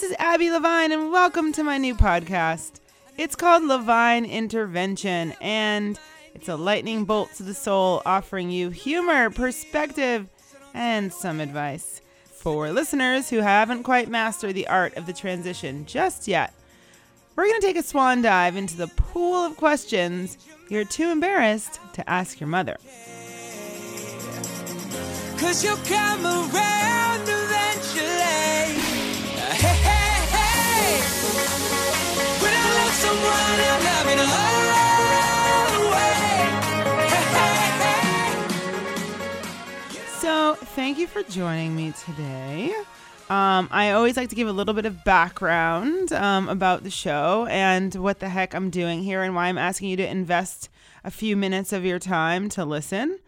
this is Abby Levine, and welcome to my new podcast. It's called Levine Intervention, and it's a lightning bolt to the soul, offering you humor, perspective, and some advice for listeners who haven't quite mastered the art of the transition just yet. We're going to take a swan dive into the pool of questions you're too embarrassed to ask your mother. Cause you'll come around eventually. So, thank you for joining me today. Um, I always like to give a little bit of background um, about the show and what the heck I'm doing here and why I'm asking you to invest a few minutes of your time to listen.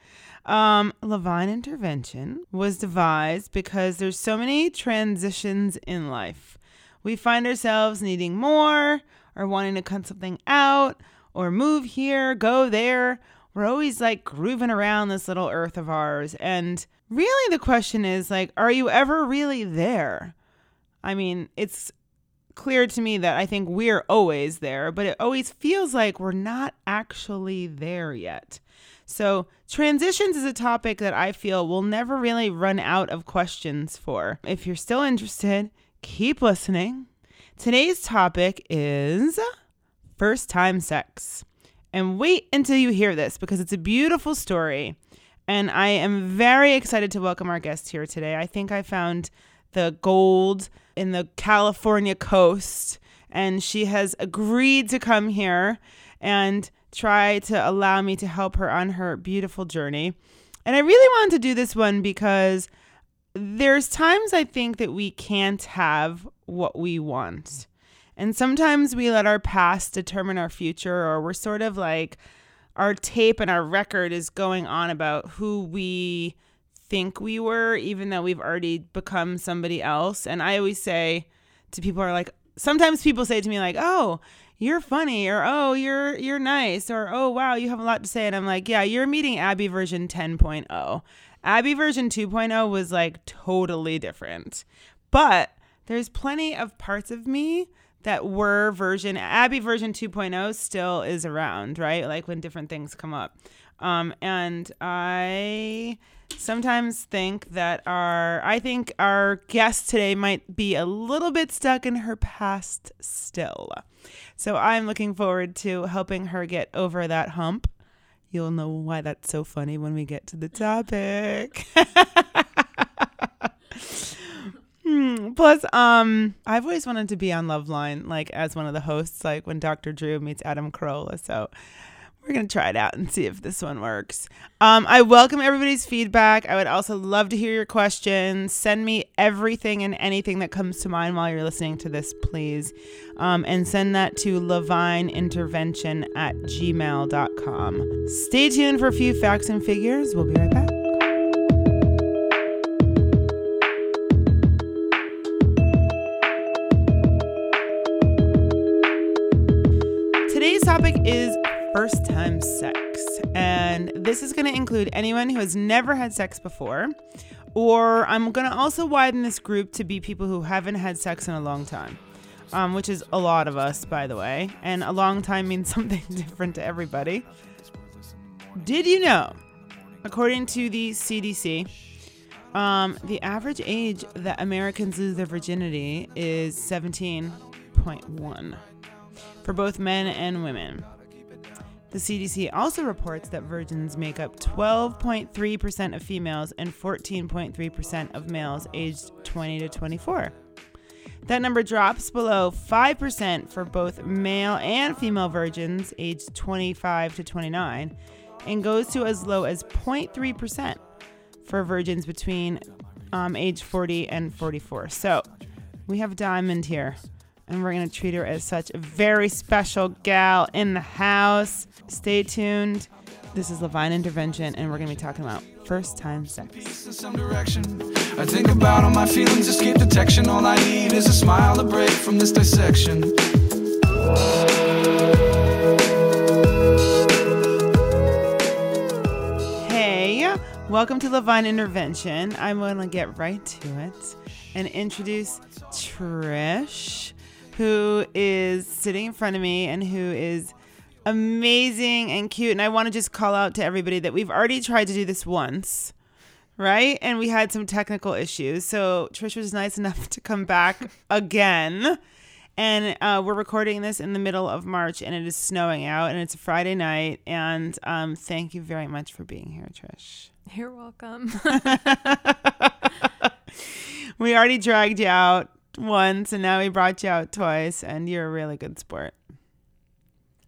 Um, Levine intervention was devised because there's so many transitions in life. We find ourselves needing more or wanting to cut something out or move here, go there. We're always like grooving around this little earth of ours. And really, the question is like, are you ever really there? I mean, it's clear to me that I think we're always there, but it always feels like we're not actually there yet. So, transitions is a topic that I feel will never really run out of questions for. If you're still interested, keep listening. Today's topic is first time sex. And wait until you hear this because it's a beautiful story. And I am very excited to welcome our guest here today. I think I found the gold in the California coast, and she has agreed to come here and try to allow me to help her on her beautiful journey. And I really wanted to do this one because there's times I think that we can't have what we want. And sometimes we let our past determine our future, or we're sort of like our tape and our record is going on about who we think we were, even though we've already become somebody else. And I always say to people are like, sometimes people say to me like, "Oh, you're funny," or "Oh, you're you're nice," or "Oh, wow, you have a lot to say." And I'm like, "Yeah, you're meeting Abby version 10.0. Abby version 2.0 was like totally different." But there's plenty of parts of me that were version Abby version 2.0 still is around, right? Like when different things come up. Um, and I sometimes think that our I think our guest today might be a little bit stuck in her past still. So I'm looking forward to helping her get over that hump. You'll know why that's so funny when we get to the topic. Hmm, plus, um, I've always wanted to be on Loveline, like as one of the hosts, like when Dr. Drew meets Adam Carolla. So we're gonna try it out and see if this one works. Um, I welcome everybody's feedback. I would also love to hear your questions. Send me everything and anything that comes to mind while you're listening to this, please. Um, and send that to levineintervention at gmail.com. Stay tuned for a few facts and figures. We'll be right back. First time sex. And this is going to include anyone who has never had sex before, or I'm going to also widen this group to be people who haven't had sex in a long time, um, which is a lot of us, by the way. And a long time means something different to everybody. Did you know, according to the CDC, um, the average age that Americans lose their virginity is 17.1 for both men and women. The CDC also reports that virgins make up 12.3% of females and 14.3% of males aged 20 to 24. That number drops below 5% for both male and female virgins aged 25 to 29 and goes to as low as 0.3% for virgins between um, age 40 and 44. So we have Diamond here and we're going to treat her as such a very special gal in the house. Stay tuned. This is Levine Intervention, and we're going to be talking about first time sex. I think about all my feelings, escape detection. All I need is a smile, a break from this dissection. Hey, welcome to Levine Intervention. I'm going to get right to it and introduce Trish, who is sitting in front of me and who is amazing and cute. And I want to just call out to everybody that we've already tried to do this once, right? And we had some technical issues. So Trish was nice enough to come back again. And uh, we're recording this in the middle of March, and it is snowing out, and it's a Friday night. And um, thank you very much for being here, Trish. You're welcome. we already dragged you out once, and now we brought you out twice, and you're a really good sport.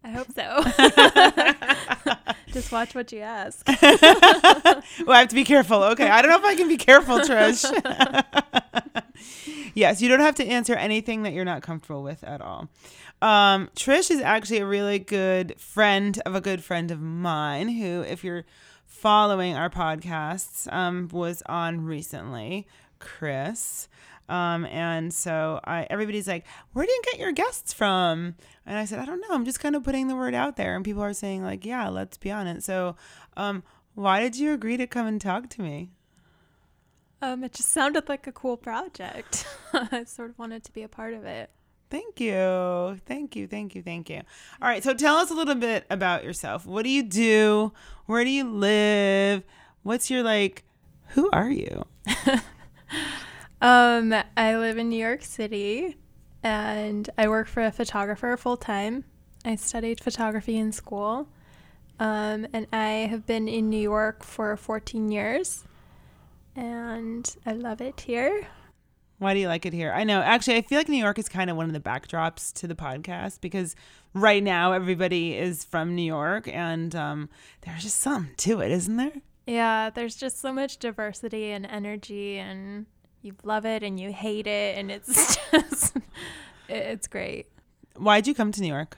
I hope so. Just watch what you ask. well, I have to be careful. Okay. I don't know if I can be careful, Trish. yes, you don't have to answer anything that you're not comfortable with at all. Um, Trish is actually a really good friend of a good friend of mine who, if you're following our podcasts, um, was on recently, Chris. Um, and so I, everybody's like, where do you get your guests from? And I said, I don't know. I'm just kind of putting the word out there. And people are saying, like, yeah, let's be on it. So, um, why did you agree to come and talk to me? Um, it just sounded like a cool project. I sort of wanted to be a part of it. Thank you. Thank you. Thank you. Thank you. All right. So tell us a little bit about yourself. What do you do? Where do you live? What's your like, who are you? um, I live in New York City and I work for a photographer full time. I studied photography in school. Um, and I have been in New York for 14 years and I love it here. Why do you like it here? I know. Actually, I feel like New York is kind of one of the backdrops to the podcast because right now everybody is from New York and um, there's just something to it, isn't there? Yeah, there's just so much diversity and energy, and you love it and you hate it, and it's just, it's great. Why'd you come to New York?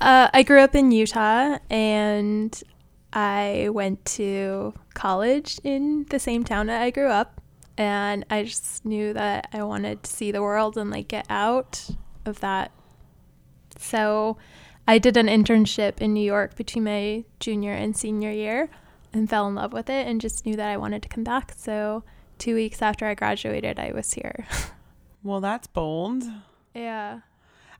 Uh, I grew up in Utah and I went to college in the same town that I grew up and I just knew that I wanted to see the world and like get out of that. So I did an internship in New York between my junior and senior year and fell in love with it and just knew that I wanted to come back. So 2 weeks after I graduated, I was here. well, that's bold. Yeah.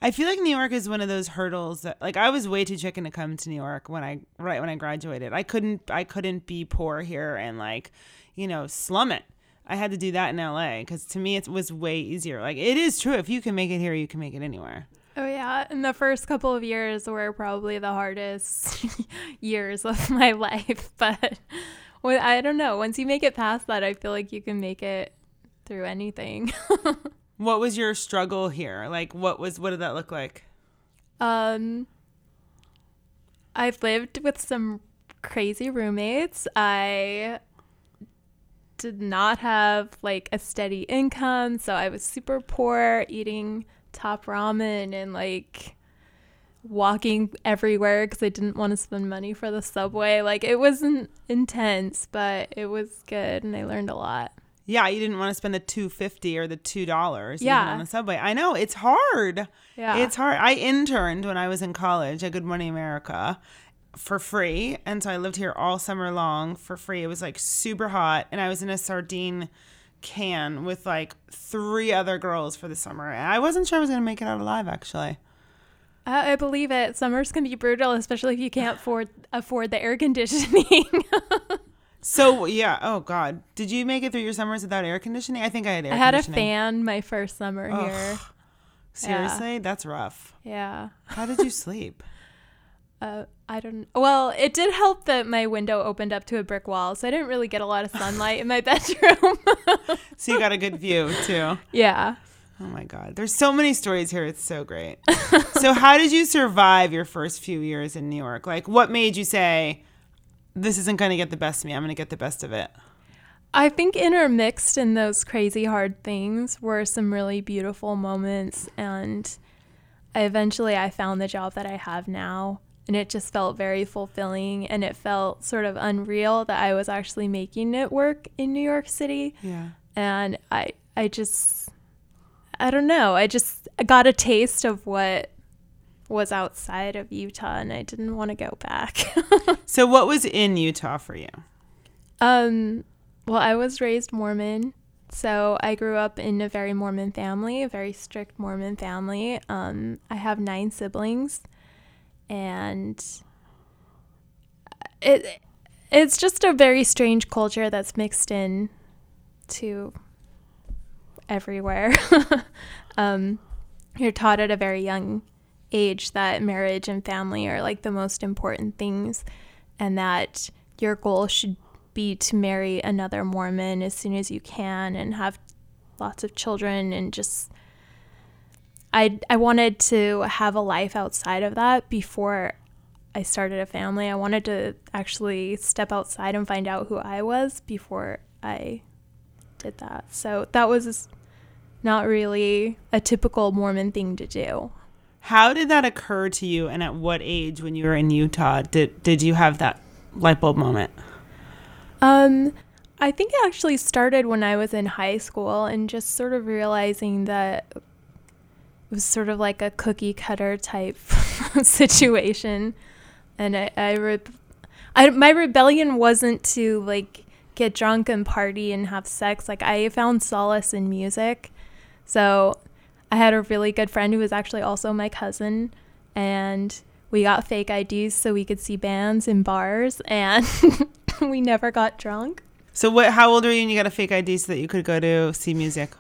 I feel like New York is one of those hurdles that like I was way too chicken to come to New York when I right when I graduated. I couldn't I couldn't be poor here and like, you know, slum it. I had to do that in LA because to me it was way easier. Like it is true, if you can make it here, you can make it anywhere. Oh yeah, and the first couple of years were probably the hardest years of my life. But well, I don't know. Once you make it past that, I feel like you can make it through anything. what was your struggle here? Like, what was what did that look like? Um, I've lived with some crazy roommates. I did not have like a steady income, so I was super poor, eating top ramen and like walking everywhere because I didn't want to spend money for the subway. Like it wasn't intense, but it was good and I learned a lot. Yeah, you didn't want to spend the two fifty or the two dollars yeah. on the subway. I know it's hard. Yeah, it's hard. I interned when I was in college at Good Morning America, for free. And so I lived here all summer long for free. It was like super hot. And I was in a sardine can with like three other girls for the summer. And I wasn't sure I was going to make it out alive, actually. I, I believe it. Summers can be brutal, especially if you can't afford afford the air conditioning. so yeah, oh god, did you make it through your summers without air conditioning? I think I had air. I had a fan my first summer Ugh. here. Seriously, yeah. that's rough. Yeah. How did you sleep? uh, I don't. Well, it did help that my window opened up to a brick wall, so I didn't really get a lot of sunlight in my bedroom. so you got a good view too. Yeah. Oh my God, there's so many stories here. It's so great. so how did you survive your first few years in New York? Like, what made you say, "This isn't going to get the best of me. I'm going to get the best of it." I think intermixed in those crazy hard things were some really beautiful moments and I eventually I found the job that I have now and it just felt very fulfilling and it felt sort of unreal that I was actually making it work in New York City. Yeah. And I I just I don't know. I just got a taste of what was outside of Utah and I didn't want to go back. so what was in Utah for you? Um, well, I was raised Mormon, so I grew up in a very Mormon family, a very strict Mormon family. Um, I have nine siblings, and it it's just a very strange culture that's mixed in to everywhere. um, you're taught at a very young age that marriage and family are like the most important things, and that your goal should be to marry another Mormon as soon as you can and have lots of children and just I I wanted to have a life outside of that before I started a family. I wanted to actually step outside and find out who I was before I did that. So that was not really a typical Mormon thing to do. How did that occur to you and at what age when you were in Utah did did you have that light bulb moment? Um, I think it actually started when I was in high school and just sort of realizing that it was sort of like a cookie cutter type situation. And I, I, re- I, my rebellion wasn't to like get drunk and party and have sex. Like I found solace in music. So I had a really good friend who was actually also my cousin and we got fake IDs so we could see bands in bars and we never got drunk. So what? How old were you when you got a fake ID so that you could go to see music?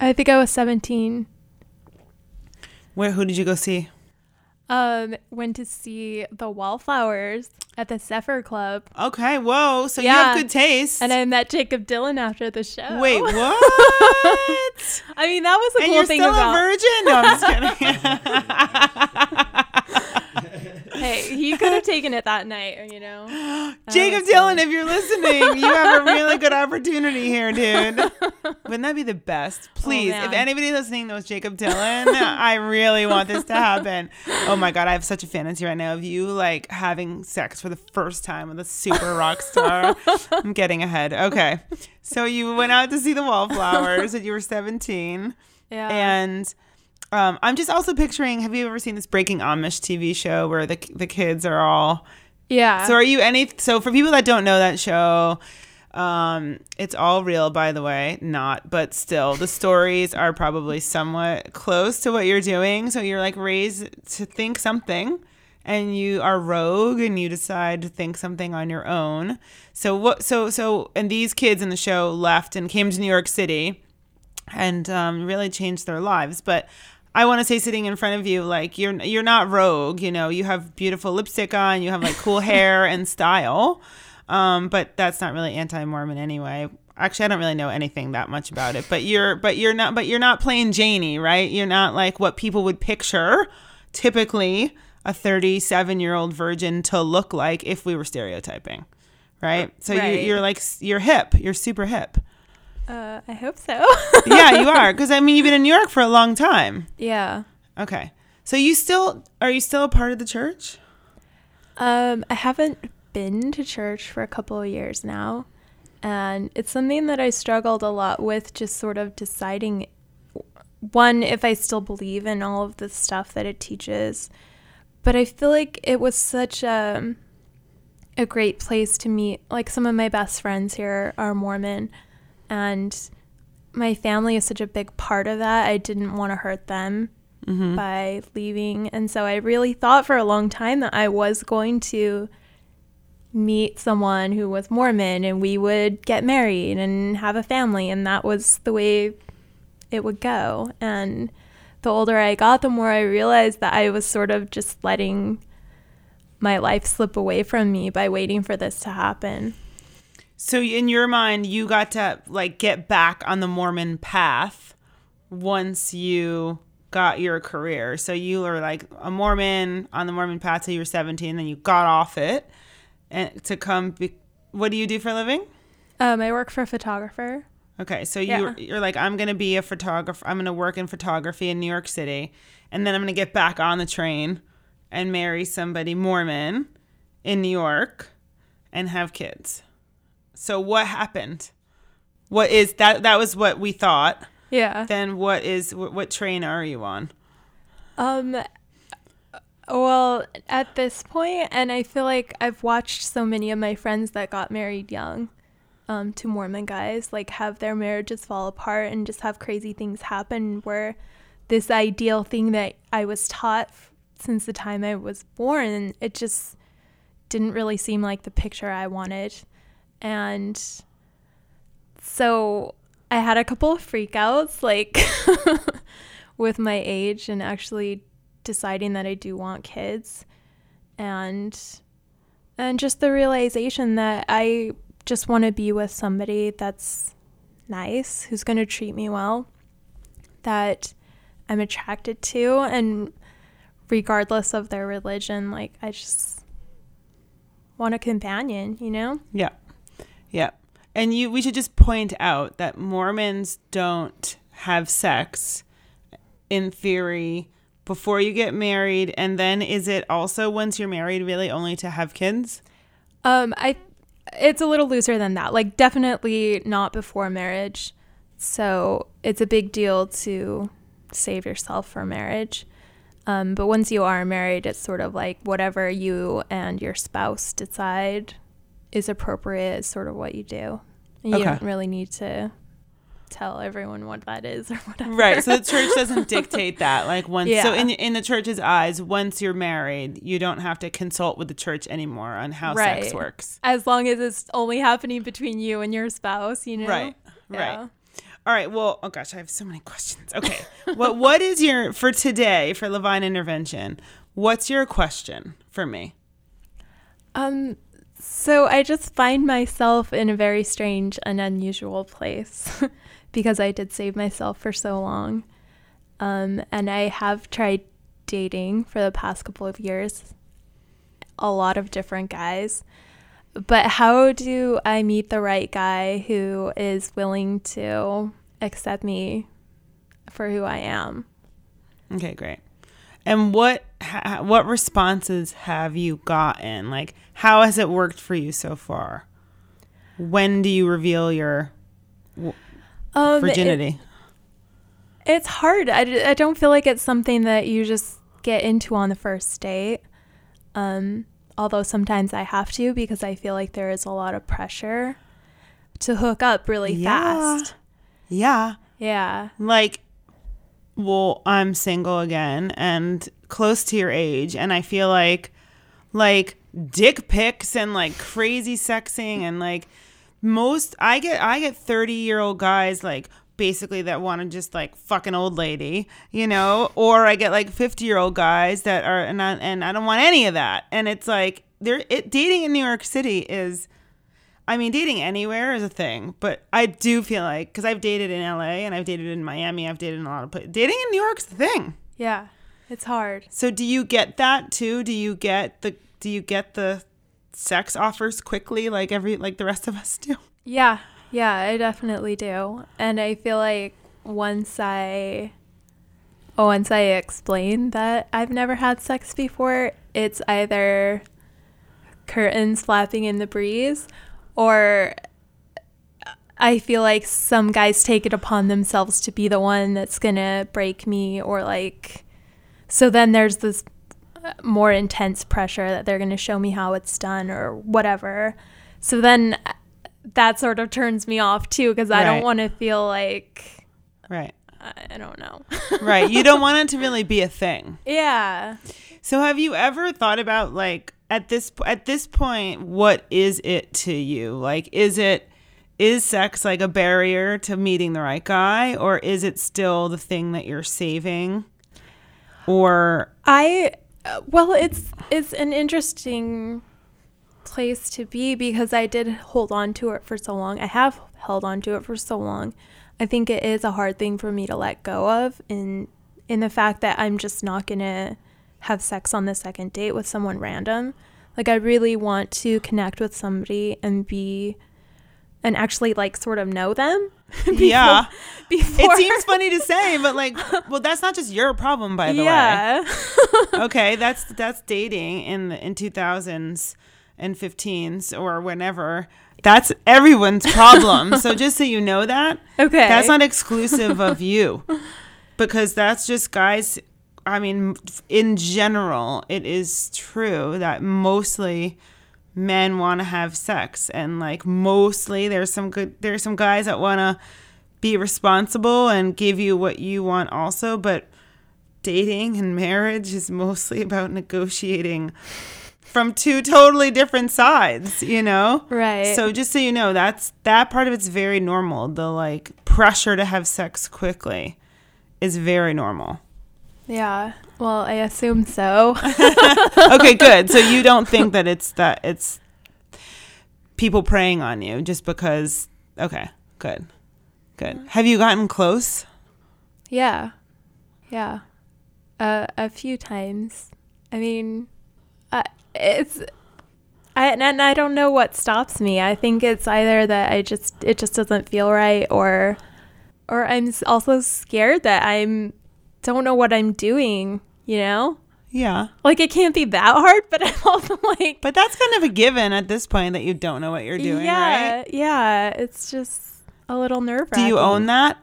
I think I was 17. Where? Who did you go see? Um, went to see the Wallflowers at the Zephyr Club. Okay, whoa. So you have good taste. And I met Jakob Dylan after the show. Wait, what? I mean, that was a and cool you're still a virgin? No, I'm just kidding. hey, he could have taken it that night, uh, you know. Uh, Jakob was Dylan, if you're listening, you have a really good opportunity here, dude. Wouldn't that be the best? Oh, Please, if anybody listening knows Jakob Dylan, I really want this to happen. Oh my god, I have such a fantasy right now of you like having sex for the first time with a super rock star. I'm getting ahead. Okay, so you went out to see the Wallflowers, and you were 17, Yeah. and. Um, I'm just also picturing. Have you ever seen this Breaking Amish TV show where the the kids are all yeah. so are you any? So for people that don't know that show, um, it's all real, by the way. Not, but still, the stories are probably somewhat close to what you're doing. So you're like raised to think something, and you are rogue, and you decide to think something on your own. So what? So so, and these kids in the show left and came to New York City, and um, really changed their lives. But I want to say, sitting in front of you, like you're you're not rogue. You know, you have beautiful lipstick on, you have like cool hair and style. Um, but that's not really anti-Mormon anyway. Actually, I don't really know anything that much about it. But you're but you're not but you're not playing Janie, right? You're not like what people would picture typically a 37 year old virgin to look like if we were stereotyping, right? So Right. You, you're like you're hip. You're super hip. Uh, I hope so. yeah, you are. Because I mean, you've been in New York for a long time. yeah. Okay. So you still are you still a part of the church? Um, I haven't been to church for a couple of years now, and it's something that I struggled a lot with, just sort of deciding one if I still believe in all of the stuff that it teaches, but I feel like it was such a a great place to meet. Like some of my best friends here are Mormon, and my family is such a big part of that. I didn't want to hurt them mm-hmm. by leaving. And so I really thought for a long time that I was going to meet someone who was Mormon and we would get married and have a family. And that was the way it would go. And the older I got, the more I realized that I was sort of just letting my life slip away from me by waiting for this to happen. So in your mind, you got to like get back on the Mormon path once you got your career. So you were like a Mormon on the Mormon path till you were 17, then you got off it and to come be, what do you do for a living? Um, I work for a photographer. Okay, so you're you're like I'm gonna be a photographer. I'm gonna work in photography in New York City, and then I'm gonna get back on the train and marry somebody Mormon in New York and have kids. So what happened? What is that? That was what we thought. Yeah. Then what is wh- what train are you on? Um, Well, at this point, and I feel like I've watched so many of my friends that got married young um, to Mormon guys, like have their marriages fall apart and just have crazy things happen where this ideal thing that I was taught f- since the time I was born, it just didn't really seem like the picture I wanted. And so I had a couple of freakouts, like with my age and actually deciding that I do want kids and and just the realization that I just want to be with somebody that's nice, who's going to treat me well, that I'm attracted to and regardless of their religion, like I just want a companion, you know? Yeah. Yeah. And you we should just point out that Mormons don't have sex in theory before you get married and then is it also once you're married really only to have kids? Um I it's a little looser than that. Like definitely not before marriage. So, it's a big deal to save yourself for marriage. Um, but once you are married, it's sort of like whatever you and your spouse decide is appropriate is sort of what you do. And you Okay. don't really need to tell everyone what that is or whatever. Right. So the church doesn't dictate that. Like once yeah. so in in the church's eyes, once you're married, you don't have to consult with the church anymore on how sex Right. works. as long as it's only happening between you and your spouse, you know? Right. Right. All right. Well, oh gosh, I have so many questions. Okay. what what is your for today for Levine intervention? What's your question for me? Um, so I just find myself in a very strange and unusual place because I did save myself for so long. Um, and I have tried dating for the past couple of years, a lot of different guys. But how do I meet the right guy who is willing to accept me for who I am? Okay, great. And what ha, what responses have you gotten? Like, how has it worked for you so far? When do you reveal your Um, it- virginity? It's hard. I, I don't feel like it's something that you just get into on the first date. Um, although sometimes I have to because I feel like there is a lot of pressure to hook up really Yeah. fast. yeah. Yeah. like well i'm single again and close to your age and i feel like like dick pics and like crazy sexing and like most i get i get 30 year old guys like basically that want to just like fuck an old lady you know or i get like 50 year old guys that are and I, and I don't want any of that and it's like there it dating in new york city is I mean, dating anywhere is a thing, but I do feel like because I've dated in LA and I've dated in Miami, I've dated in a lot of places. Dating in New York's the thing. Yeah. It's hard. So, do you get that too? Do you get the do you get the sex offers quickly like every like the rest of us do? Yeah. Yeah, I definitely do. And I feel like once I oh, once I explain that I've never had sex before, it's either curtains flapping in the breeze or I feel like some guys take it upon themselves to be the one that's going to break me or like so then there's this more intense pressure that they're going to show me how it's done or whatever. So then uh, that sort of turns me off too because I Right. don't want to feel like Right. I I don't know. Right. You don't want it to really be a thing. yeah. So, have you ever thought about like at this at this point, what is it to you? Like, is it is sex like a barrier to meeting the right guy, or is it still the thing that you're saving? Or I uh, well, it's it's an interesting place to be because I did hold on to it for so long. I have held on to it for so long. I think it is a hard thing for me to let go of in in the fact that I'm just not going to have sex on the second date with someone random. Like I really want to connect with somebody and be and actually like sort of know them. yeah, Before it seems funny to say, but like, well, that's not just your problem, by the way. yeah. okay that's that's dating in the in 2000s and 15s or whenever that's everyone's problem so just so you know that okay. that's not exclusive of you because that's just guys I mean, in general, it is true that mostly men want to have sex, and like mostly there's some good there's some guys that want to be responsible and give you what you want also, but dating and marriage is mostly about negotiating from two totally different sides, you know? Right. So just so you know, that's that part of it's very normal. The like pressure to have sex quickly is very normal. Yeah. Well, I assume so. okay, good. So you don't think that it's that it's people preying on you just because okay, good. Good. Have you gotten close? yeah. Yeah. Uh, a few times. I mean, uh, it's I and I don't know what stops me. I think it's either that I just it just doesn't feel right or or I'm also scared that I'm don't know what I'm doing, you know? Yeah. Like it can't be that hard, but I'm also like But that's kind of a given at this point that you don't know what you're doing, yeah, right? yeah, it's just a little nerve Do you own that?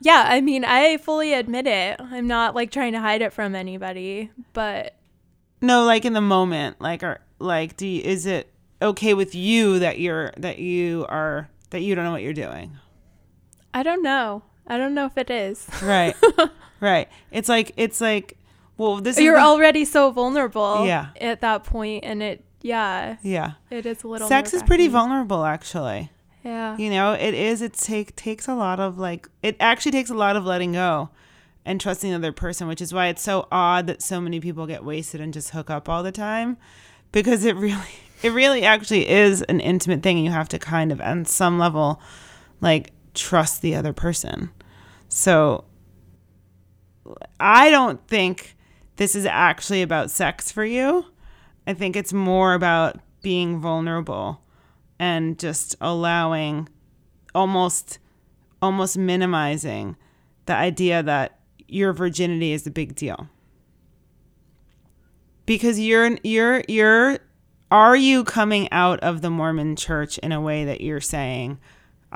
Yeah, I mean, I fully admit it. I'm not like trying to hide it from anybody, but No, like in the moment, like or like do you, is it okay with you that you're that you are that you don't know what you're doing? I don't know. I don't know if it is. Right. right. It's like it's like well, this is You're the- already so vulnerable Yeah. at that point and it yeah, Yeah. it is a little Sex is pretty vulnerable actually. Yeah. You know, it is it take takes a lot of like it actually takes a lot of letting go and trusting the other person, which is why it's so odd that so many people get wasted and just hook up all the time because it really it really actually is an intimate thing and you have to kind of on some level like trust the other person. So I don't think this is actually about sex for you. I think it's more about being vulnerable and just allowing almost almost minimizing the idea that your virginity is a big deal. Because you're you're you're are you coming out of the Mormon church in a way that you're saying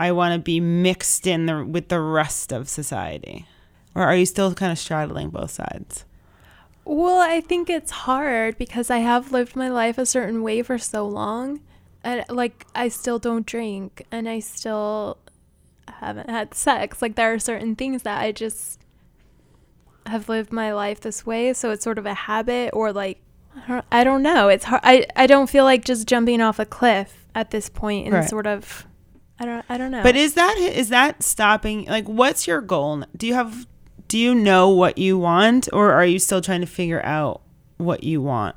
I want to be mixed in the, with the rest of society? Or are you still kind of straddling both sides? Well, I think it's hard because I have lived my life a certain way for so long. And like I still don't drink and I still haven't had sex. Like there are certain things that I just have lived my life this way, so it's sort of a habit or like I don't, know. It's hard. I I don't feel like just jumping off a cliff at this point and Right. sort of I don't I don't know. But is that is that stopping? Like, what's your goal? Do you have? Do you know what you want, or are you still trying to figure out what you want?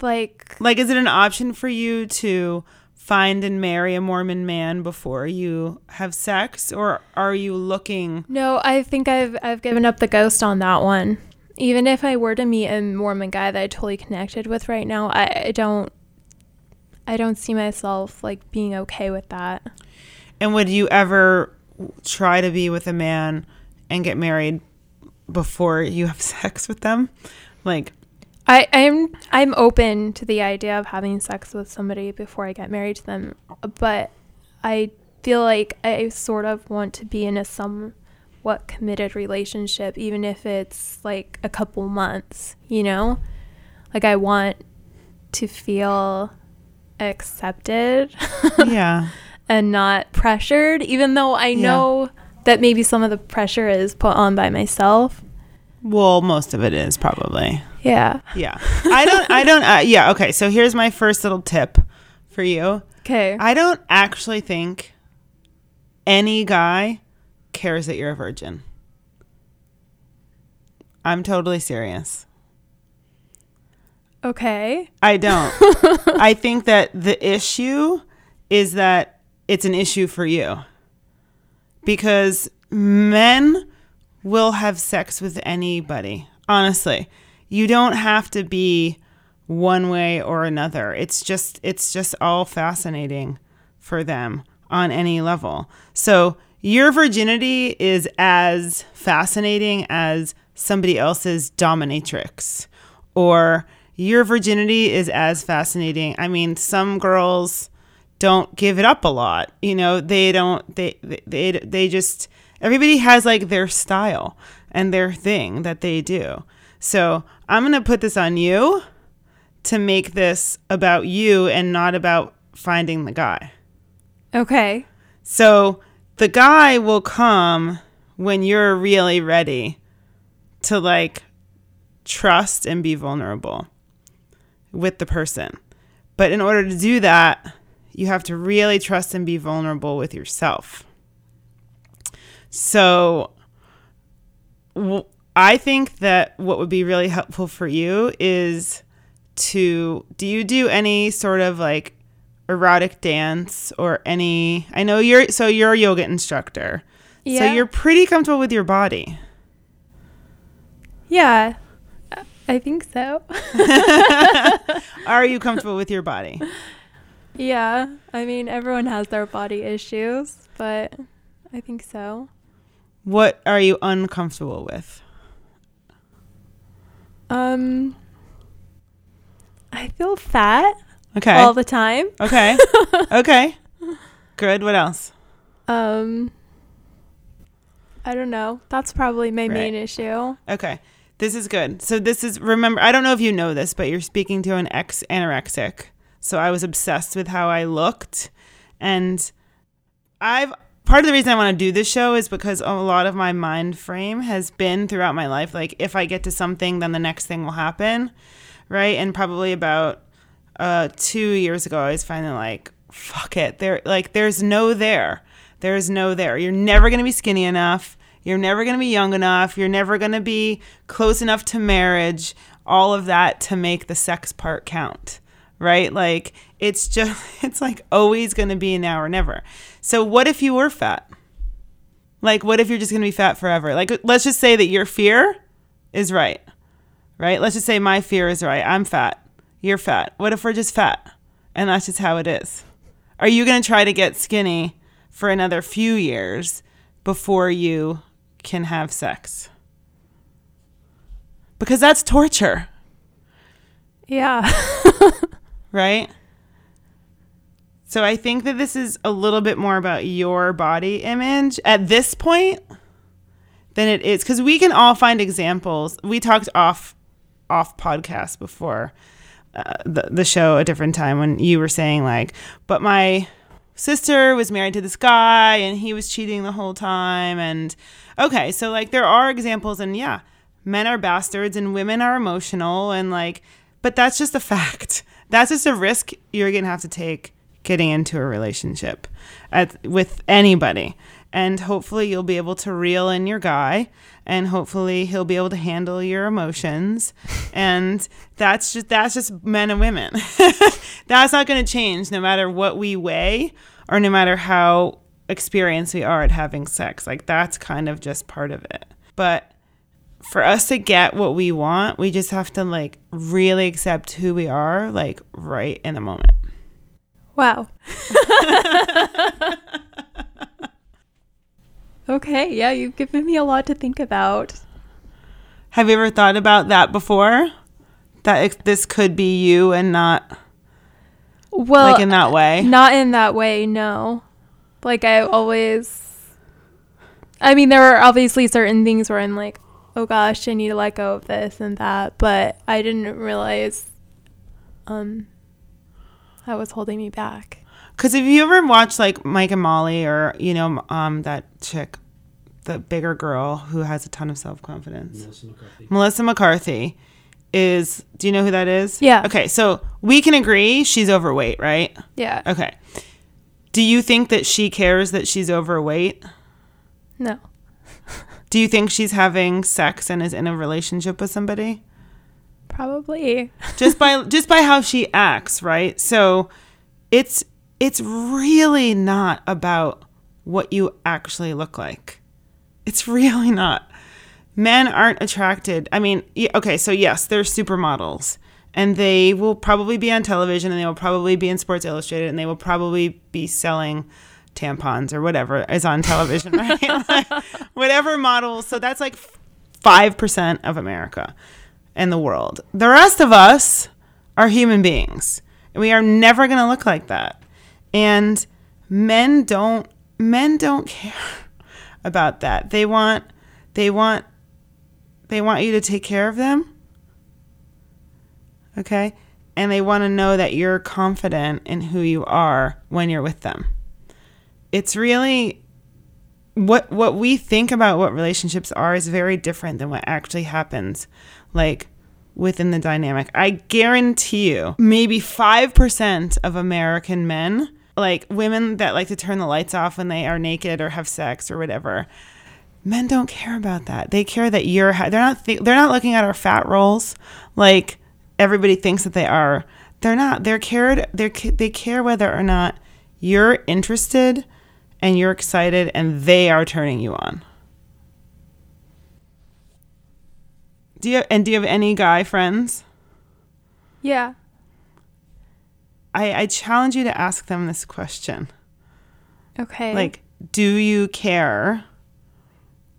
like Like, is it an option for you to find and marry a Mormon man before you have sex, or are you looking? No, I think I've I've given up the ghost on that one. Even if I were to meet a Mormon guy that I totally connected with right now, I, I don't I don't see myself like being okay with that. And would you ever try to be with a man and get married before you have sex with them? Like, I, I'm I'm open to the idea of having sex with somebody before I get married to them, but I feel like I sort of want to be in a somewhat committed relationship, even if it's like a couple months, you know? Like I want to feel accepted yeah, and not pressured, even though I Yeah. know that maybe some of the pressure is put on by myself. well, most of it is probably. Yeah. Yeah. I don't, I don't, uh, yeah. Okay. So here's my first little tip for you. Okay. I don't actually think any guy cares that you're a virgin. I'm totally serious. Okay. I don't. I think that the issue is that it's an issue for you. Because men will have sex with anybody. Honestly, you don't have to be one way or another. It's just it's just all fascinating for them on any level. So, your virginity is as fascinating as somebody else's dominatrix or your virginity is as fascinating. I mean, some girls don't give it up a lot. You know, they don't they they they, just everybody has like their style. and their thing that they do. So I'm going to put this on you to make this about you and not about finding the guy. Okay. So the guy will come when you're really ready to like trust and be vulnerable with the person. But in order to do that, you have to really trust and be vulnerable with yourself. So w- I think that what would be really helpful for you is to do you do any sort of like erotic dance or any I know you're so you're a yoga instructor. So you're pretty comfortable with your body. Yeah. I- think so. Are you comfortable with your body? yeah. I mean, everyone has their body issues, but I think so. What are you uncomfortable with? Um I feel fat Okay. all the time. okay. okay. Good. What else? Um I don't know. That's probably my main issue. Okay. This is good. So this is remember I don't know if you know this, but you're speaking to an ex anorexic. So I was obsessed with how I looked and I've part of the reason I want to do this show is because a lot of my mind frame has been throughout my life like if I get to something then the next thing will happen, right? And probably about uh 2 years ago I was finally like fuck it. There like there's no there. There's no there. You're never going to be skinny enough. You're never going to be young enough. You're never going to be close enough to marriage. All of that to make the sex part count, right? Like it's just, it's like always going to be now or never. So what if you were fat? Like, what if you're just going to be fat forever? Like, let's just say that your fear is right, right? Let's just say my fear is right. I'm fat. You're fat. What if we're just fat? And that's just how it is. Are you going to try to get skinny for another few years before you can have sex? Because that's torture, Yeah. right? So I think that this is a little bit more about your body image at this point than it is because we can all find examples. We talked off off podcast before uh, the the show a different time when you were saying like, but my sister was married to this guy and he was cheating the whole time and okay, so like there are examples and yeah, men are bastards and women are emotional and like but that's just a fact. That's just a risk you're to have to take getting into a relationship at, with anybody. And hopefully you'll be able to reel in your guy and hopefully he'll be able to handle your emotions. and that's just that's just men and women. that's not going to change no matter what we weigh or no matter how experienced we are at having sex. Like that's kind of just part of it. But for us to get what we want, we just have to like really accept who we are, like right in the moment. Wow. okay, yeah, you've given me a lot to think about. Have you ever thought about that before? That it, this could be you and not Well, like in that way. not in that way, no. Like I always I mean, there are obviously certain things where I'm like, "Oh gosh, I need to let go of this and that," but I didn't realize um that was holding me back. Because if you ever watch like Mike and Molly or you know um that chick, the bigger girl who has a ton of self confidence, Melissa McCarthy. Melissa McCarthy is. Do you know who that is? Yeah. Okay, so we can agree she's overweight, right? Yeah. Okay. Do you think that she cares that she's overweight? No. Do you think she's having sex and is in a relationship with somebody? Probably. Just by just by how she acts, right? So it's it's really not about what you actually look like. It's really not. Men aren't attracted. I mean, okay, so yes, they're supermodels and they will probably be on television and they will probably be in Sports Illustrated and they will probably be selling tampons or whatever is on television, right? Like, whatever models. So that's like 5% of America and the world. The rest of us are human beings. We are never going to look like that. And men don't men don't care about that. They want they want they want you to take care of them. Okay? And they want to know that you're confident in who you are when you're with them. It's really what what we think about what relationships are is very different than what actually happens like within the dynamic. I guarantee you, maybe 5% of American men, like women that like to turn the lights off when they are naked or have sex or whatever, men don't care about that. They care that you're they're not th- they're not looking at our fat rolls like everybody thinks that they are. They're not. They're cared They're. they care whether or not you're interested and you're excited and they are turning you on. Do you and do you have any guy friends? Yeah. I I challenge you to ask them this question. Okay. Like, do you care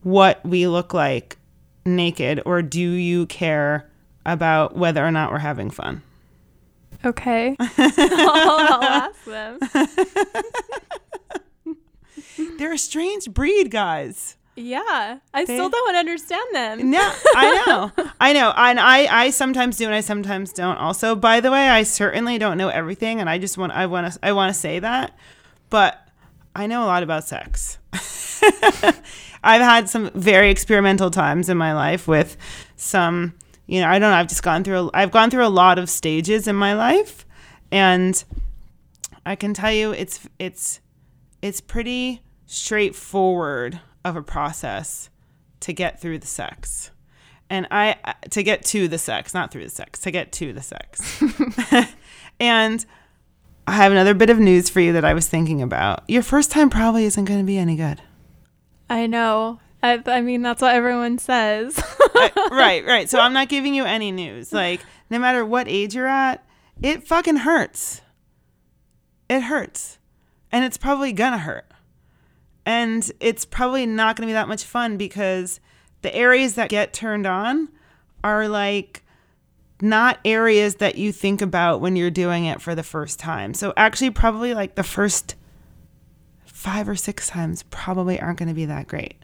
what we look like naked or do you care about whether or not we're having fun? Okay. I'll ask them. They're a strange breed, guys. Yeah. I still don't understand them. No, I know. I know. And I, I sometimes do and I sometimes don't also. By the way, I certainly don't know everything and I just want I want to I want to say that. But I know a lot about sex. I've had some very experimental times in my life with some, you know, I don't know, I've just gone through a, I've gone through a lot of stages in my life and I can tell you it's it's it's pretty straightforward of a process to get through the sex. And I to get to the sex, not through the sex, to get to the sex. and I have another bit of news for you that I was thinking about. Your first time probably isn't going to be any good. I know. I, I mean, that's what everyone says. Right, right. So I'm not giving you any news. Like, no matter what age you're at, it fucking hurts. It hurts. And it's probably gonna hurt. And it's probably not gonna be that much fun because the areas that get turned on are like not areas that you think about when you're doing it for the first time. So actually probably like the first 5 or 6 times probably aren't going to be that great.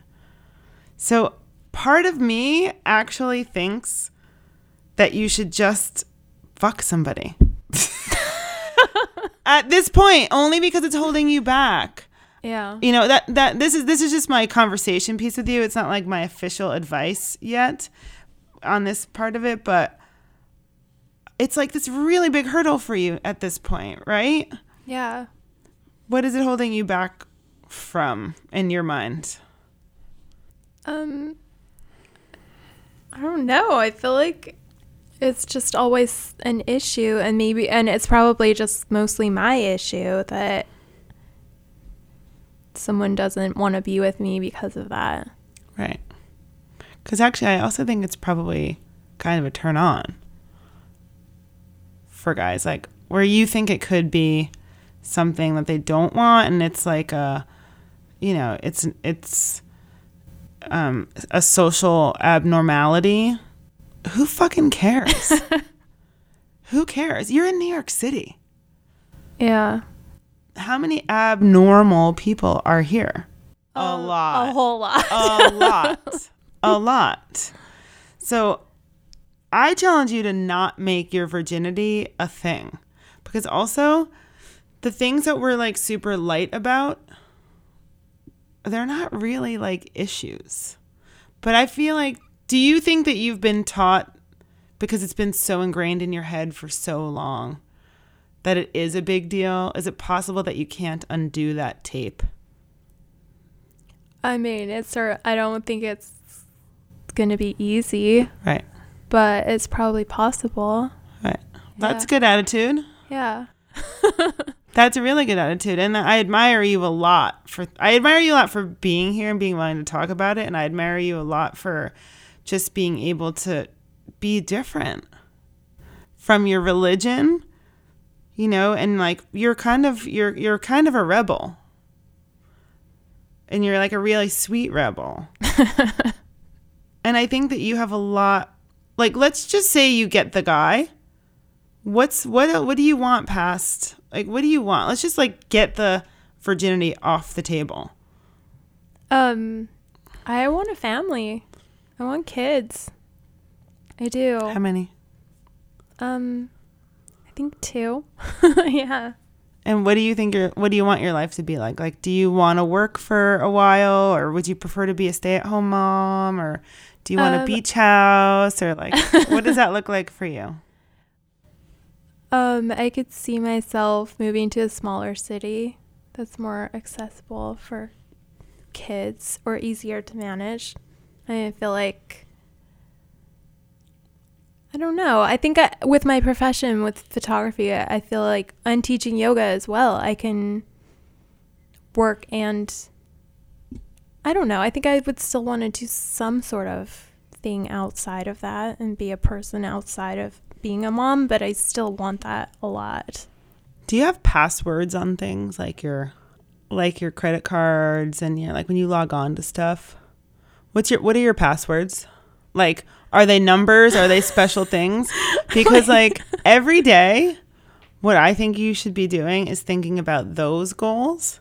So part of me actually thinks that you should just fuck somebody. At this point, only because it's holding you back. Yeah. You know, that that this is this is just my conversation piece with you. It's not like my official advice yet on this part of it, but it's like this really big hurdle for you at this point, right? Yeah. What is it holding you back from in your mind? Um, I don't know. I feel like it's just always an issue, and maybe, and it's probably just mostly my issue that someone doesn't want to be with me because of that. Right. Because actually, I also think it's probably kind of a turn on for guys, like where you think it could be something that they don't want, and it's like a, you know, it's it's um, a social abnormality. Who fucking cares? Who cares? You're in New York City. Yeah. How many abnormal people are here? A Um, lot A whole lot. a lot. A lot. So I challenge you to not make your virginity a thing. Because also, the things that we're like super light about, they're not really like issues. But I feel like, do you think that you've been taught because it's been so ingrained in your head for so long that it is a big deal? Is it possible that you can't undo that tape? I mean, it's sort I don't think it's going to be easy, Right. but it's probably possible. Right. That's Yeah. good attitude. Yeah. That's a really good attitude, and I admire you a lot for. I admire you a lot for being here and being willing to talk about it, and I admire you a lot for just being able to be different from your religion, you know, and like you're kind of you're you're kind of a rebel, and you're like a really sweet rebel, and I think that you have a lot. Like, let's just say you get the guy what's what what do you want past like what do you want let's just like get the virginity off the table Um, I want a family. I want kids. I do. How many? Um, think two. yeah. And what do you think your what do you want your life to be like? Like do you want to work for a while or would you prefer to be a stay-at-home mom or do you want a Um, beach house or like what does that look like for you? Um, I could see myself moving to a smaller city that's more accessible for kids or easier to manage. I feel like don't know. I think I, with my profession with photography, I I feel like I'm teaching yoga as well. I can work and I don't know. I think I would still want to do some sort of thing outside of that and be a person outside of being a mom, but I still want that a lot. Do you have passwords on things like your like your credit cards and know, like when you log on to stuff? What's your what are your passwords? Like are they numbers? Are they special things? Because like every day what I think you should be doing is thinking about those goals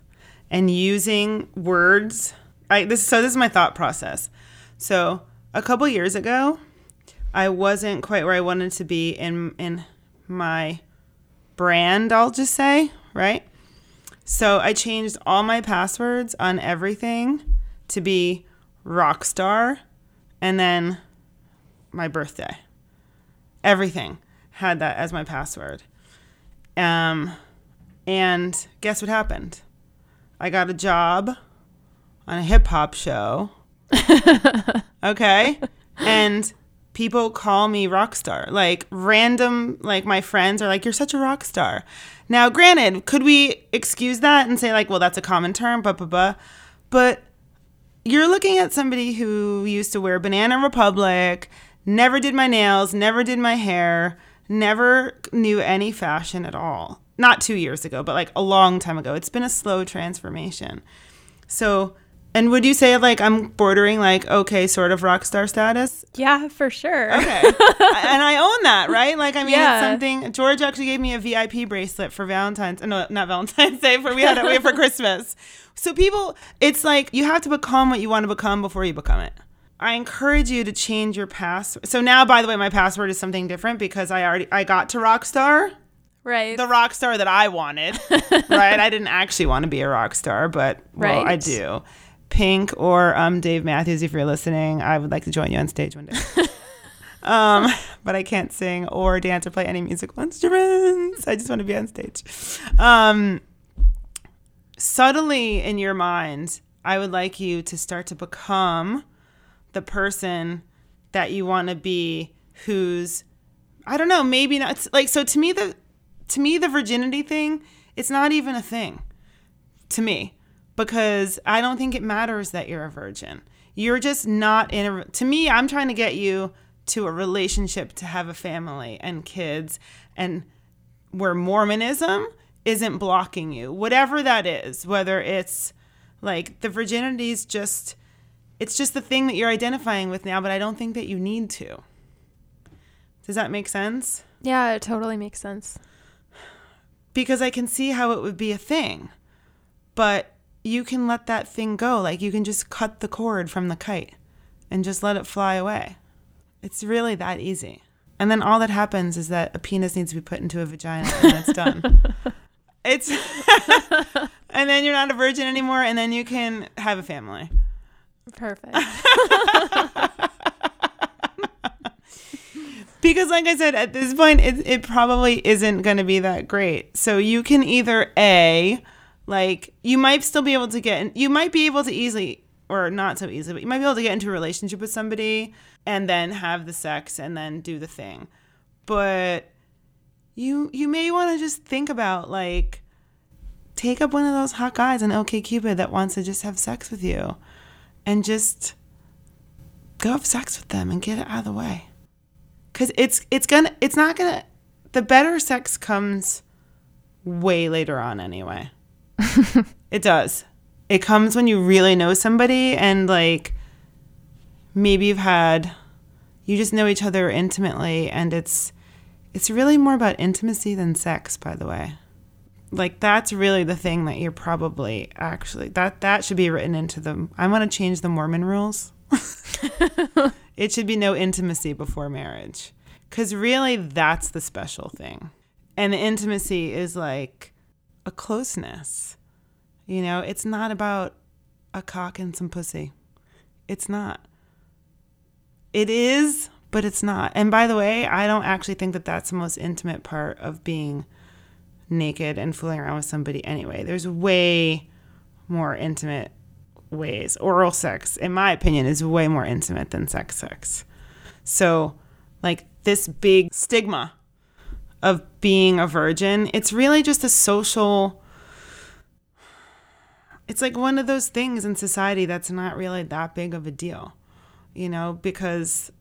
and using words. I this so this is my thought process. So, a couple years ago, I wasn't quite where I wanted to be in in my brand, I'll just say, right? So I changed all my passwords on everything to be Rockstar and then my birthday. Everything had that as my password. Um, and guess what happened? I got a job on a hip hop show. okay. And people call me rock star. Like random, like my friends are like, you're such a rock star. Now, granted, could we excuse that and say, like, well, that's a common term, blah, blah, blah. But you're looking at somebody who used to wear Banana Republic, never did my nails, never did my hair, never knew any fashion at all. Not two years ago, but like a long time ago. It's been a slow transformation. So, and would you say like I'm bordering like okay, sort of rock star status? Yeah, for sure. Okay, and I own that, right? Like I mean, Yeah. it's something. George actually gave me a VIP bracelet for Valentine's. No, not Valentine's Day. For we had it for Christmas. So people, it's like you have to become what you want to become before you become it. I encourage you to change your password. So now, by the way, my password is something different because I already I got to rock star Right. the rock star that I wanted, right? I didn't actually want to be a rock star, but well, I do. Pink or um, Dave Matthews, if you're listening, I would like to join you on stage one day. um, but I can't sing or dance or play any musical instruments. I just want to be on stage. Um, subtly in your mind, I would like you to start to become the person that you want to be who's I don't know, maybe not it's like so to me the to me the virginity thing, it's not even a thing to me because I don't think it matters that you're a virgin. You're just not in a to me I'm trying to get you to a relationship to have a family and kids and where Mormonism isn't blocking you. Whatever that is, whether it's like the virginity is just it's just the thing that you're identifying with now, but I don't think that you need to. Does that make sense? yeah, it totally makes sense. Because I can see how it would be a thing. But you can let that thing go. Like you can just cut the cord from the kite and just let it fly away. It's really that easy. And then all that happens is that a penis needs to be put into a vagina and that's done. It's and then you're not a virgin anymore and then you can have a family. Perfect. Because, like I said, at this point, it, it probably isn't going to be that great. So you can either A, like, you might still be able to get, you might be able to easily, or not so easily, but you might be able to get into a relationship with somebody and then have the sex and then do the thing. But you you may want to just think about like take up one of those hot guys on OK Cupid that wants to just have sex with you and just go have sex with them and get it out of the way. Because it's it's gonna it's not gonna the better sex comes way later on anyway. It does. It comes when you really know somebody and like maybe you've had you just know each other intimately and it's it's really more about intimacy than sex by the way like that's really the thing that you're probably actually that that should be written into the i want to change the mormon rules It should be no intimacy before marriage. Because really, that's the special thing. And the intimacy is like a closeness. You know, it's not about a cock and some pussy. It's not. It is, but it's not. And by the way, I don't actually think that that's the most intimate part of being naked and fooling around with somebody anyway. There's way more intimate ways. Oral sex, in my opinion, is way more intimate than sex sex. So, like this big stigma of being a virgin, it's really just a social it's like one of those things in society that's not really that big of a deal. You know, because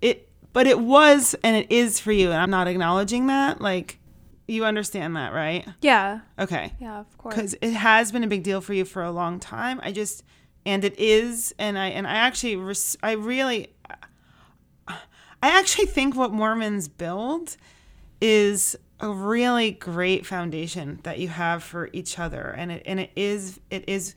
it but it was and it is for you and I'm not acknowledging that like you understand that, right? Yeah. Okay. Yeah, of course. Because it has been a big deal for you for a long time. I just, and it is, and I and I actually, res- I really, I actually think what Mormons build is a really great foundation that you have for each other, and it and it is it is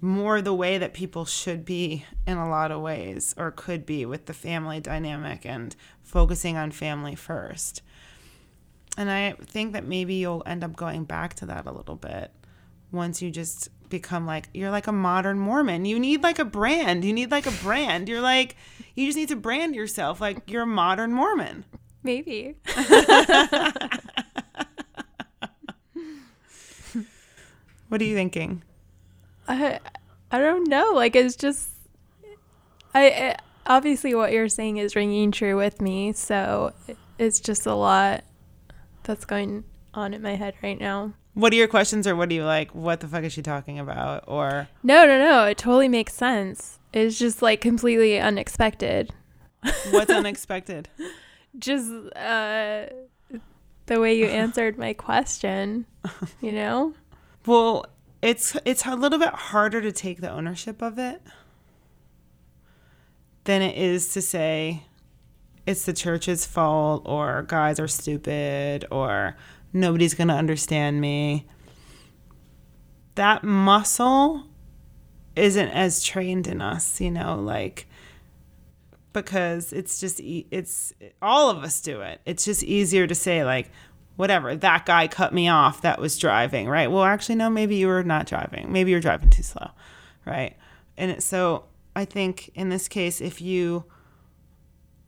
more the way that people should be in a lot of ways or could be with the family dynamic and focusing on family first. And I think that maybe you'll end up going back to that a little bit once you just become like you're like a modern Mormon. You need like a brand. You need like a brand. You're like you just need to brand yourself like you're a modern Mormon. Maybe. What are you thinking? I I don't know. Like it's just I, I obviously what you're saying is ringing true with me. So it's just a lot that's going on in my head right now. What are your questions or what are you like what the fuck is she talking about or No, no, no. It totally makes sense. It's just like completely unexpected. what's unexpected? Just uh, the way you answered my question, you know? Well, it's it's a little bit harder to take the ownership of it than it is to say it's the church's fault or guys are stupid or nobody's going to understand me. That muscle isn't as trained in us, you know, like because it's just e- it's all of us do it. It's just easier to say like whatever, that guy cut me off that was driving, right? Well, actually no, maybe you were not driving. Maybe you're driving too slow, right? And so I think in this case if you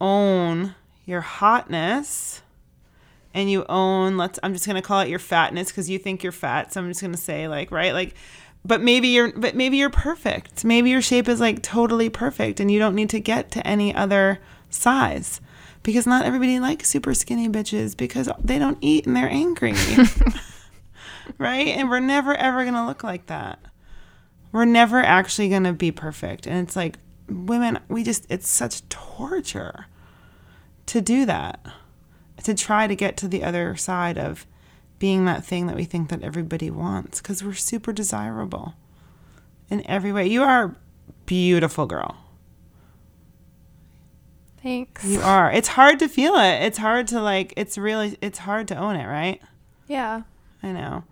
own your hotness and you own let's I'm just going to call it your fatness cuz you think you're fat, so I'm just going to say like, right? Like but maybe you're but maybe you're perfect. Maybe your shape is like totally perfect and you don't need to get to any other size. Because not everybody likes super skinny bitches because they don't eat and they're angry. right? And we're never ever going to look like that. We're never actually going to be perfect. And it's like women, we just it's such torture to do that. To try to get to the other side of being that thing that we think that everybody wants because we're super desirable in every way. You are a beautiful girl. Thanks. You are. It's hard to feel it. It's hard to like it's really it's hard to own it, right? Yeah. I know.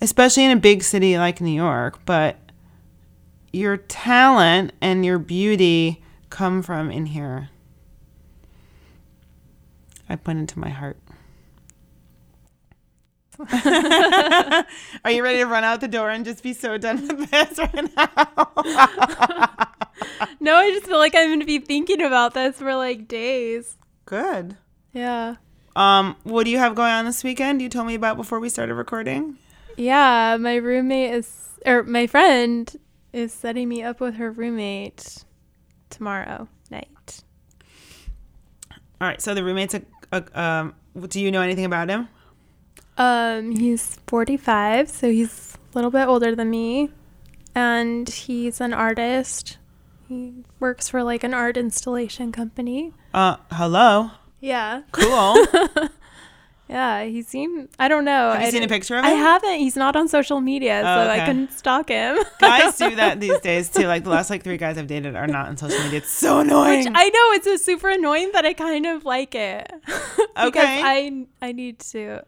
Especially in a big city like New York, but your talent and your beauty come from in here. I pointed to my heart. Are you ready to run out the door and just be so done with this right now? No, I just feel like I'm going to be thinking about this for like days. Good. Yeah. Um, what do you have going on this weekend? You told me about before we started recording. Yeah, my roommate is, or my friend is setting me up with her roommate tomorrow night. All right. So the roommate's a, a um. Do you know anything about him? Um, he's 45, so he's a little bit older than me, and he's an artist. He works for like an art installation company. Uh, hello. Yeah, Cool. yeah. He seemed. I don't know. Have you I seen a picture of him? I haven't. He's not on social media, Oh, so okay. I couldn't stalk him. guys do that these days too. Like the last like three guys I've dated are not on social media. It's so annoying. Which I know it's a super annoying, but I kind of like it. because Okay. I I need to.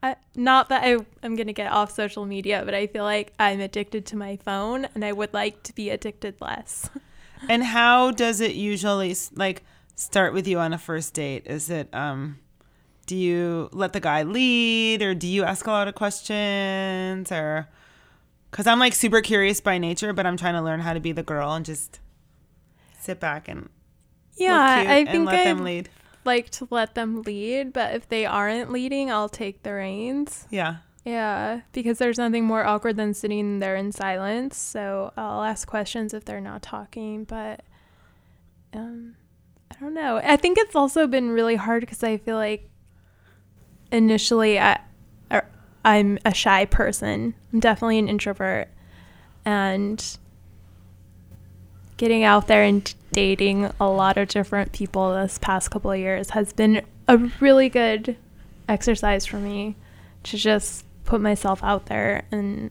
I, not that I am gonna get off social media, but I feel like I'm addicted to my phone, and I would like to be addicted less. And how does it usually like start with you on a first date? Is it um do you let the guy lead or do you ask a lot of questions or cuz I'm like super curious by nature, but I'm trying to learn how to be the girl and just sit back and Yeah, I and think let I them lead. like to let them lead, but if they aren't leading, I'll take the reins. Yeah. Yeah, because there's nothing more awkward than sitting there in silence. So I'll ask questions if they're not talking, but um, I don't know. I think it's also been really hard because I feel like initially I, I'm a shy person. I'm definitely an introvert, and getting out there and dating a lot of different people this past couple of years has been a really good exercise for me to just put myself out there and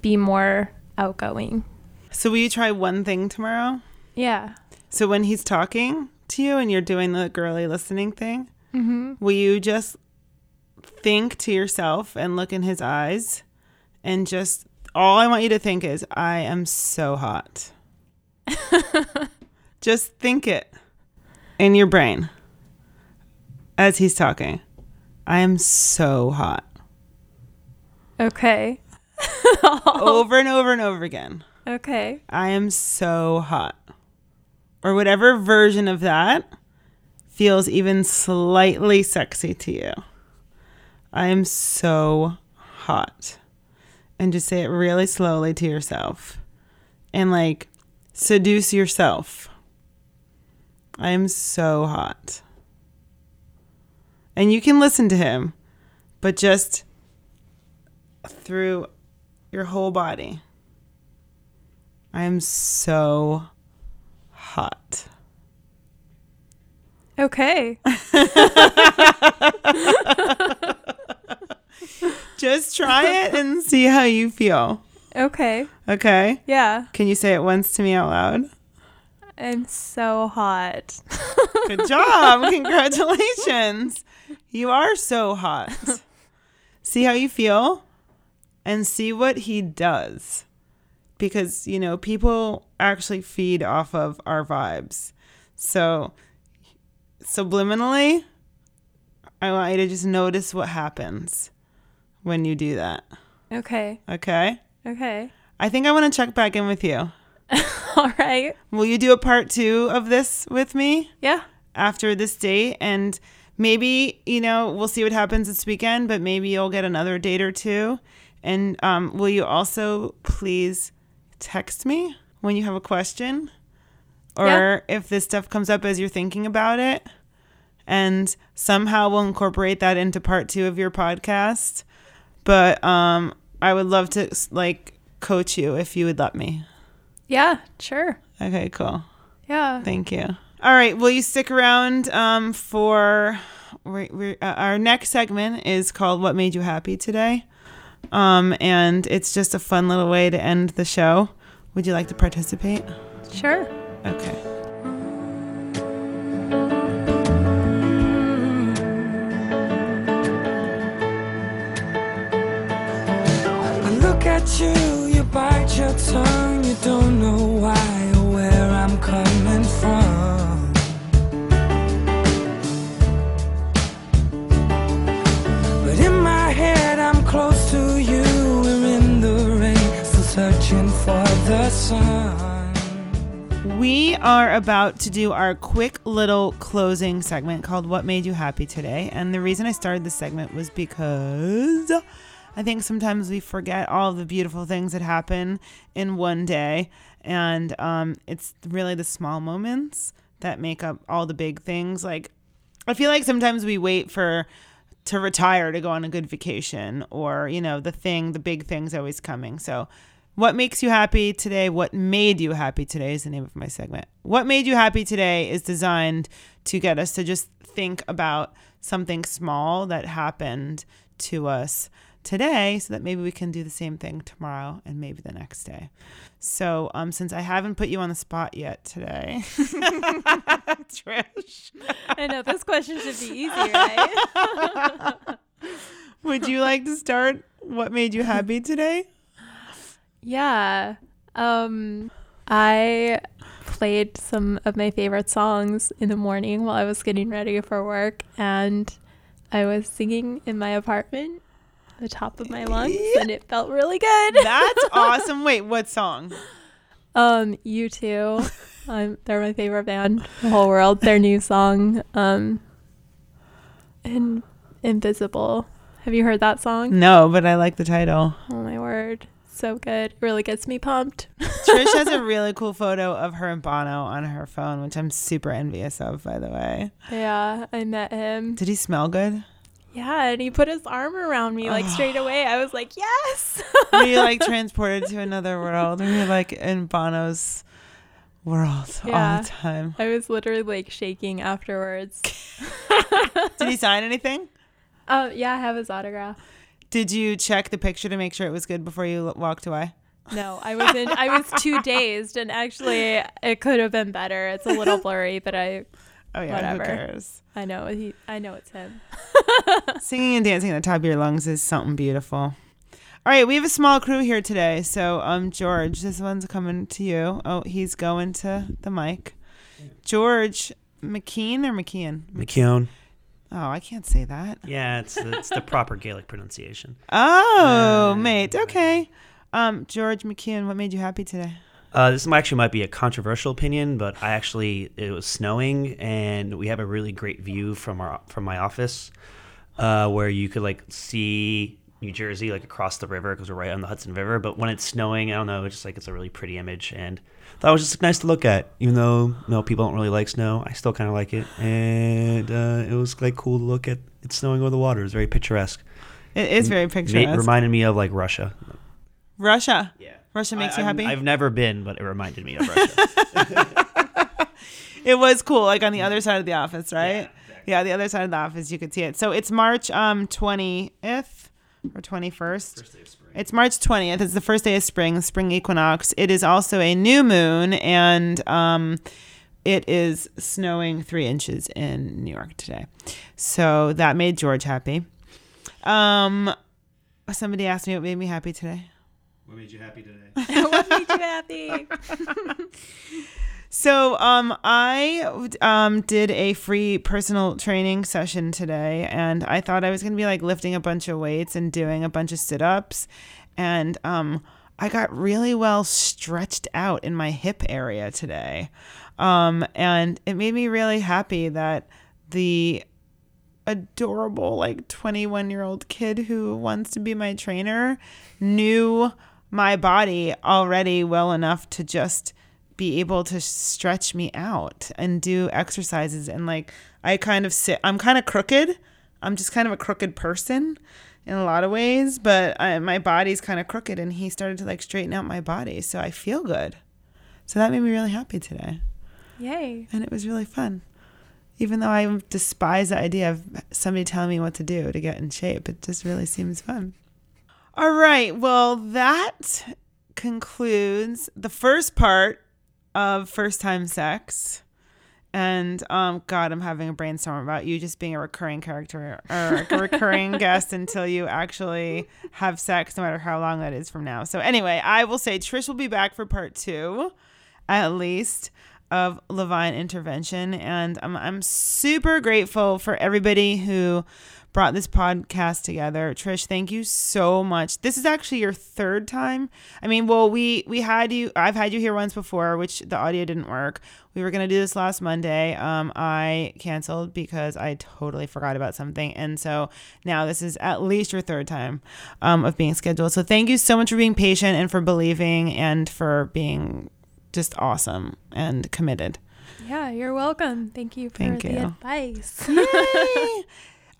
be more outgoing. So will you try one thing tomorrow? Yeah. So when he's talking to you and you're doing the girly listening thing, Mm-hmm. will you just think to yourself and look in his eyes and just all I want you to think is I am so hot. just think it in your brain as he's talking. I am so hot. Okay. Over and over and over again. Okay. I am so hot. Or whatever version of that feels even slightly sexy to you. I am so hot. And just say it really slowly to yourself. And like seduce yourself. I am so hot. And you can listen to him, but just through your whole body. I am so hot. Okay. Just try it and see how you feel. Okay. Okay? Yeah. Can you say it once to me out loud? I'm so hot. Good job. Congratulations. You are so hot. See how you feel and see what he does. Because, you know, people actually feed off of our vibes. So, subliminally, I want you to just notice what happens when you do that. Okay. Okay? Okay. I think I want to check back in with you. All right. Will you do a part two of this with me? Yeah. after this date and maybe you know we'll see what happens this weekend but maybe you'll get another date or two and um, will you also please text me when you have a question or Yeah. if this stuff comes up as you're thinking about it and somehow we'll incorporate that into part two of your podcast but um, i would love to like coach you if you would let me Yeah. Sure. okay cool Yeah. Thank you. All right. Will you stick around um, for we're, we're, uh, our next segment? Is called "What Made You Happy Today," um, and it's just a fun little way to end the show. Would you like to participate? Sure. Okay. I look at you, you bite your tongue, you don't know why or where I'm coming from. But in my head, I'm close to you, we're in the rain, still searching for the sun. We are about to do our quick little closing segment called What Made You Happy Today. And the reason I started this segment was because I think sometimes we forget all the beautiful things that happen in one day. And um, it's really the small moments that make up all the big things. Like, I feel like sometimes we wait for to retire to go on a good vacation or, you know, the thing, the big thing's always coming. So, what makes you happy today? What made you happy today is the name of my segment. What made you happy today is designed to get us to just think about something small that happened to us today so that maybe we can do the same thing tomorrow and maybe the next day. So, um, since I haven't put you on the spot yet today, Trish, I know this question should be easy, right? would you like to start? What made you happy today? Yeah. Um I played some of my favorite songs in the morning while I was getting ready for work, and I was singing in my apartment, the top of my lungs, and it felt really good. That's awesome. Wait, what song? Um, U2. Um, they're my favorite band in the whole world. Their new song, um, in Invisible. Have you heard that song? No, but I like the title. Oh my word, so good! It really gets me pumped. Trish has a really cool photo of her and Bono on her phone, which I'm super envious of, by the way. yeah, I met him. Did he smell good? Yeah, and he put his arm around me like straight away. I was like, yes. You like transported to another world? We were like in Bono's world all the time? I was literally like shaking afterwards. Did he sign anything? Oh yeah, I have his autograph. Did you check the picture to make sure it was good before you walked away? No, I was in. I was too dazed, and actually, it could have been better. It's a little blurry, but I, Oh yeah, Whatever. who cares? I know he, I know it's him. Singing and dancing at the top of your lungs is something beautiful. All right, we have a small crew here today. So, um, George, this one's coming to you. Oh, he's going to the mic. George McKean or McKeon? McKeown. Oh, I can't say that. Yeah, it's it's the proper Gaelic pronunciation. Oh, Uh, mate. Okay. Um, George McKeon, what made you happy today? Uh, this actually might be a controversial opinion, but I actually it was snowing and we have a really great view from our from my office, uh, where you could like see New Jersey like across the river because we're right on the Hudson River. But when it's snowing, I don't know, it's just like it's a really pretty image and that was just nice to look at. Even though you know, people don't really like snow, I still kind of like it, and uh, it was like cool to look at it snowing over the water. It was very picturesque. It is very picturesque. It reminded me of like Russia. Russia. Yeah. Russia makes I, you happy? I've never been, but it reminded me of Russia. It was cool, like on the other side of the office, right? Yeah, exactly. Yeah, the other side of the office, you could see it. So it's March um 20th or 21st. It's March 20th. It's the first day of spring, spring equinox. It is also a new moon, and um, it is snowing three inches in New York today. So that made George happy. Um, somebody asked me what made me happy today. What made you happy today? what made you happy? So, um, I um did a free personal training session today, and I thought I was gonna be like lifting a bunch of weights and doing a bunch of sit ups, and um, I got really well stretched out in my hip area today, um, and it made me really happy that the adorable like 21 year old kid who wants to be my trainer knew my body already well enough to just be able to stretch me out and do exercises and like I kind of sit I'm kind of crooked I'm just kind of a crooked person in a lot of ways but I, my body's kind of crooked and he started to like straighten out my body so I feel good so that made me really happy today Yay! and it was really fun. Even though I despise the idea of somebody telling me what to do to get in shape, it just really seems fun. All right, well, that concludes the first part of first time sex. And um, God, I'm having a brainstorm about you just being a recurring character or a recurring guest until you actually have sex, no matter how long that is from now. So anyway, I will say Trish will be back for part two at least of Levine intervention and I'm I'm super grateful for everybody who brought this podcast together. Trish, thank you so much. This is actually your third time. I mean, well, we we had you I've had you here once before, which the audio didn't work. We were going to do this last Monday. Um I canceled because I totally forgot about something. And so now this is at least your third time um of being scheduled. So thank you so much for being patient and for believing and for being just awesome and committed. Yeah, you're welcome. Thank you for Thank the you. advice.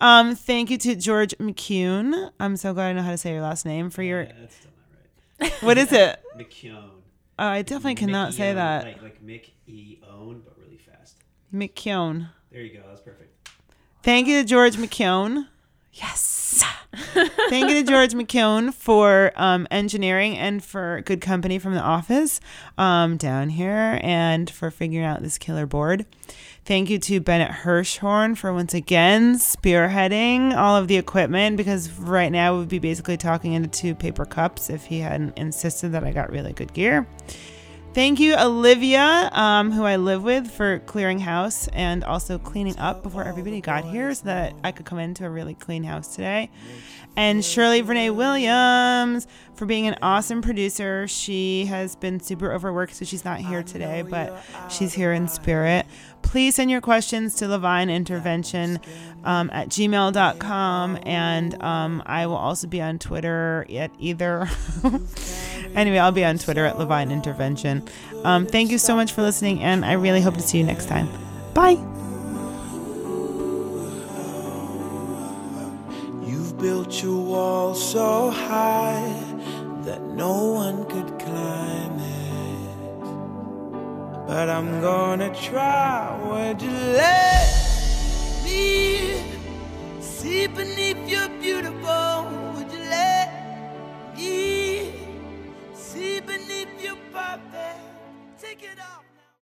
Um, thank you to George McCune. I'm so glad I know how to say your last name for your. that's still not right. What is it? McKeown. Oh, I definitely cannot say that. Like, like Mick E own, but really fast. McCune. There you go. That's perfect. Thank you to George McCune. Yes. Thank you to George McCune for um, engineering and for good company from the office um, down here and for figuring out this killer board. Thank you to Bennett Hirschhorn for once again spearheading all of the equipment because right now we'd be basically talking into two paper cups if he hadn't insisted that I got really good gear. Thank you, Olivia, um, who I live with, for clearing house and also cleaning up before everybody got here so that I could come into a really clean house today. And Shirley Renee Williams for being an awesome producer. She has been super overworked, so she's not here today, but she's here in spirit. Please send your questions to Levine Intervention um, at gmail.com. And um, I will also be on Twitter at either. anyway, I'll be on Twitter at Levine Intervention. Um, thank you so much for listening, and I really hope to see you next time. Bye. built your wall so high that no one could climb it. But I'm gonna try. Would you let me see beneath your beautiful? Would you let me see beneath your perfect? Take it off.